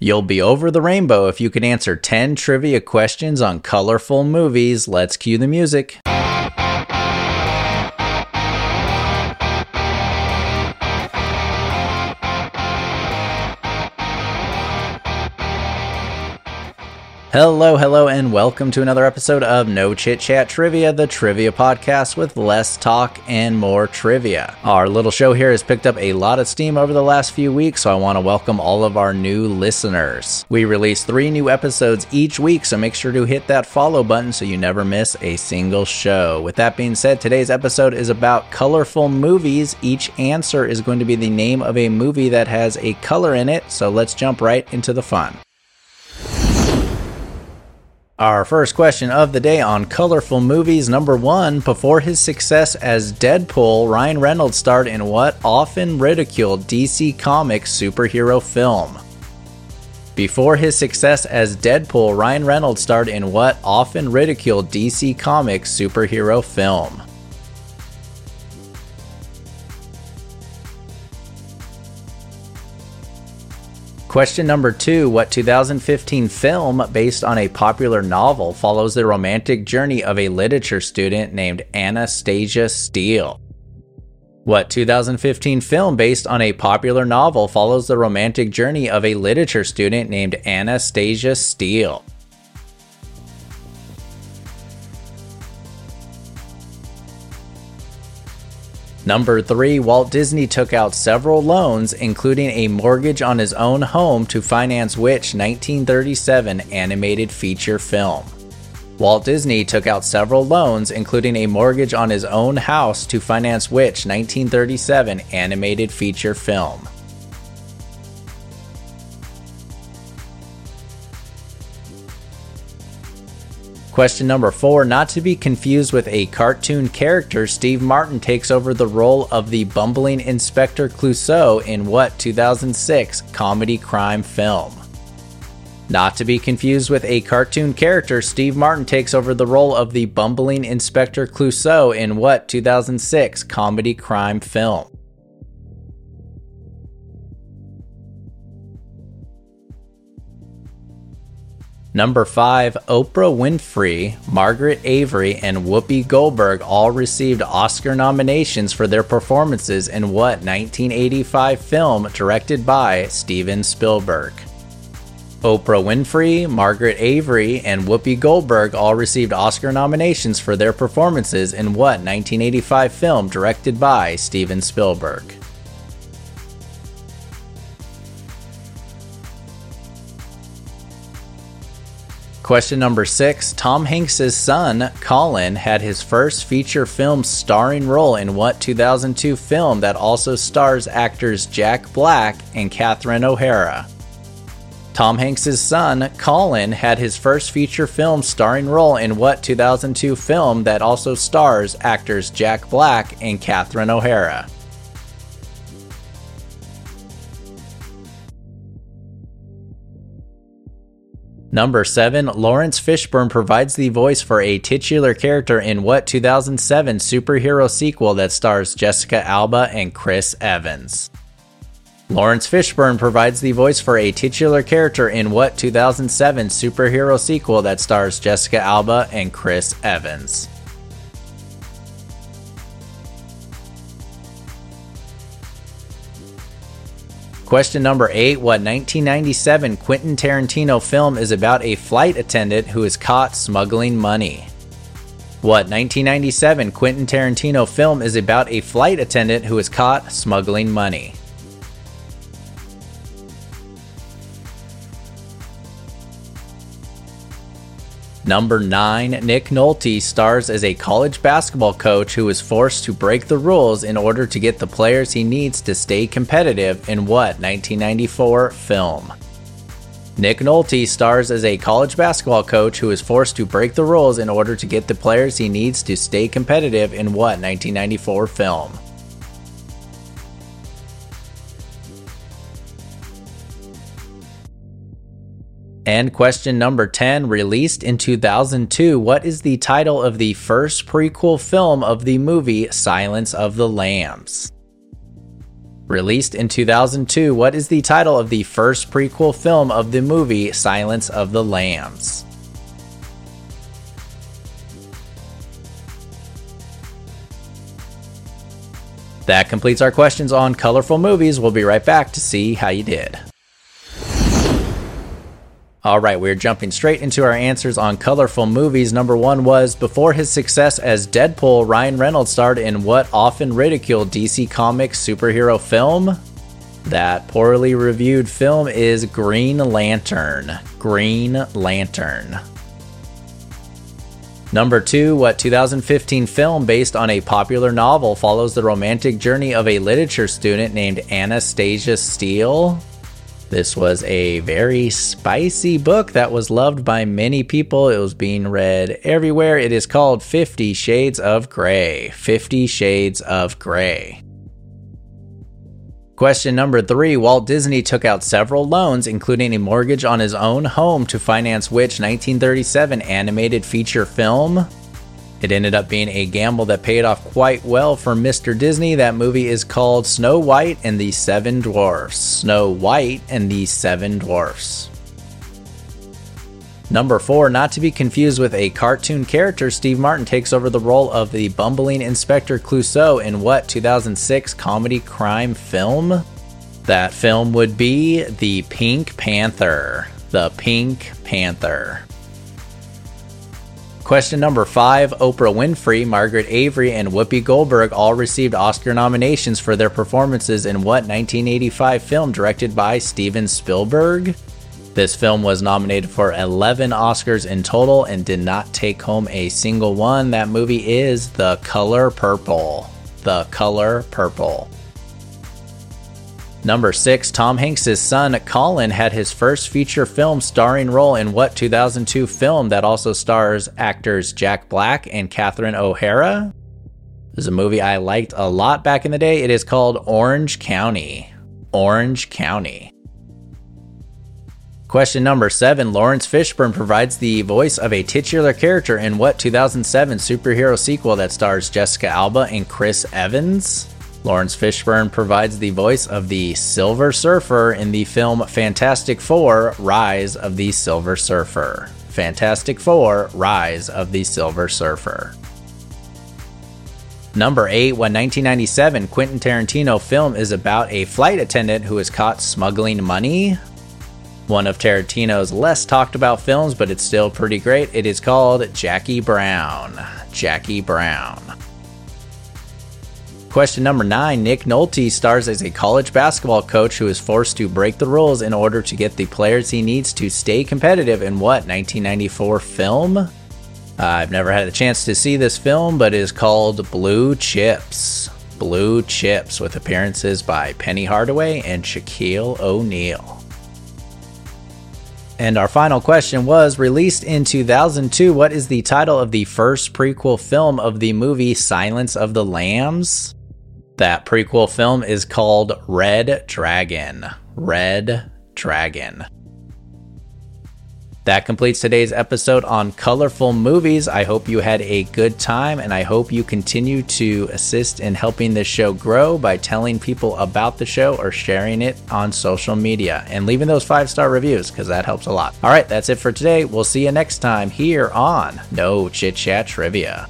You'll be over the rainbow if you can answer 10 trivia questions on colorful movies. Let's cue the music. Hello, hello, and welcome to another episode of No Chit Chat Trivia, the trivia podcast with less talk and more trivia. Our little show here has picked up a lot of steam over the last few weeks, so I want to welcome all of our new listeners. We release three new episodes each week, so make sure to hit that follow button so you never miss a single show. With that being said, today's episode is about colorful movies. Each answer is going to be the name of a movie that has a color in it, so let's jump right into the fun. Our first question of the day on colorful movies. Number one, before his success as Deadpool, Ryan Reynolds starred in what often ridiculed DC Comics superhero film? Before his success as Deadpool, Ryan Reynolds starred in what often ridiculed DC Comics superhero film? Question number two What 2015 film based on a popular novel follows the romantic journey of a literature student named Anastasia Steele? What 2015 film based on a popular novel follows the romantic journey of a literature student named Anastasia Steele? Number three, Walt Disney took out several loans, including a mortgage on his own home to finance which 1937 animated feature film. Walt Disney took out several loans, including a mortgage on his own house to finance which 1937 animated feature film. Question number four, not to be confused with a cartoon character, Steve Martin takes over the role of the bumbling Inspector Clouseau in what 2006 comedy crime film? Not to be confused with a cartoon character, Steve Martin takes over the role of the bumbling Inspector Clouseau in what 2006 comedy crime film? Number 5, Oprah Winfrey, Margaret Avery, and Whoopi Goldberg all received Oscar nominations for their performances in what 1985 film directed by Steven Spielberg? Oprah Winfrey, Margaret Avery, and Whoopi Goldberg all received Oscar nominations for their performances in what 1985 film directed by Steven Spielberg? Question number six Tom Hanks' son, Colin, had his first feature film starring role in what 2002 film that also stars actors Jack Black and Catherine O'Hara? Tom Hanks' son, Colin, had his first feature film starring role in what 2002 film that also stars actors Jack Black and Catherine O'Hara? Number 7, Laurence Fishburne provides the voice for a titular character in what 2007 superhero sequel that stars Jessica Alba and Chris Evans? Laurence Fishburne provides the voice for a titular character in what 2007 superhero sequel that stars Jessica Alba and Chris Evans? Question number eight What 1997 Quentin Tarantino film is about a flight attendant who is caught smuggling money? What 1997 Quentin Tarantino film is about a flight attendant who is caught smuggling money? Number 9, Nick Nolte stars as a college basketball coach who is forced to break the rules in order to get the players he needs to stay competitive in what 1994 film? Nick Nolte stars as a college basketball coach who is forced to break the rules in order to get the players he needs to stay competitive in what 1994 film? And question number 10, released in 2002, what is the title of the first prequel film of the movie Silence of the Lambs? Released in 2002, what is the title of the first prequel film of the movie Silence of the Lambs? That completes our questions on colorful movies. We'll be right back to see how you did. All right, we're jumping straight into our answers on colorful movies. Number one was before his success as Deadpool, Ryan Reynolds starred in what often ridiculed DC Comics superhero film? That poorly reviewed film is Green Lantern. Green Lantern. Number two, what 2015 film based on a popular novel follows the romantic journey of a literature student named Anastasia Steele? This was a very spicy book that was loved by many people. It was being read everywhere. It is called Fifty Shades of Grey. Fifty Shades of Grey. Question number three Walt Disney took out several loans, including a mortgage on his own home, to finance which 1937 animated feature film? It ended up being a gamble that paid off quite well for Mr. Disney. That movie is called Snow White and the Seven Dwarfs. Snow White and the Seven Dwarfs. Number four, not to be confused with a cartoon character, Steve Martin takes over the role of the bumbling Inspector Clouseau in what 2006 comedy crime film? That film would be The Pink Panther. The Pink Panther. Question number five Oprah Winfrey, Margaret Avery, and Whoopi Goldberg all received Oscar nominations for their performances in what 1985 film directed by Steven Spielberg? This film was nominated for 11 Oscars in total and did not take home a single one. That movie is The Color Purple. The Color Purple. Number 6, Tom Hanks' son Colin had his first feature film starring role in what 2002 film that also stars actors Jack Black and Catherine O'Hara? This is a movie I liked a lot back in the day. It is called Orange County. Orange County. Question number seven Laurence Fishburne provides the voice of a titular character in what 2007 superhero sequel that stars Jessica Alba and Chris Evans? Laurence Fishburne provides the voice of the Silver Surfer in the film Fantastic Four Rise of the Silver Surfer. Fantastic Four Rise of the Silver Surfer. Number 8, what 1997 Quentin Tarantino film is about a flight attendant who is caught smuggling money one of Tarantino's less talked about films, but it's still pretty great. It is called Jackie Brown. Jackie Brown. Question number nine Nick Nolte stars as a college basketball coach who is forced to break the rules in order to get the players he needs to stay competitive in what 1994 film? Uh, I've never had the chance to see this film, but it is called Blue Chips. Blue Chips, with appearances by Penny Hardaway and Shaquille O'Neal. And our final question was released in 2002. What is the title of the first prequel film of the movie Silence of the Lambs? That prequel film is called Red Dragon. Red Dragon. That completes today's episode on colorful movies. I hope you had a good time and I hope you continue to assist in helping this show grow by telling people about the show or sharing it on social media and leaving those five star reviews because that helps a lot. All right, that's it for today. We'll see you next time here on No Chit Chat Trivia.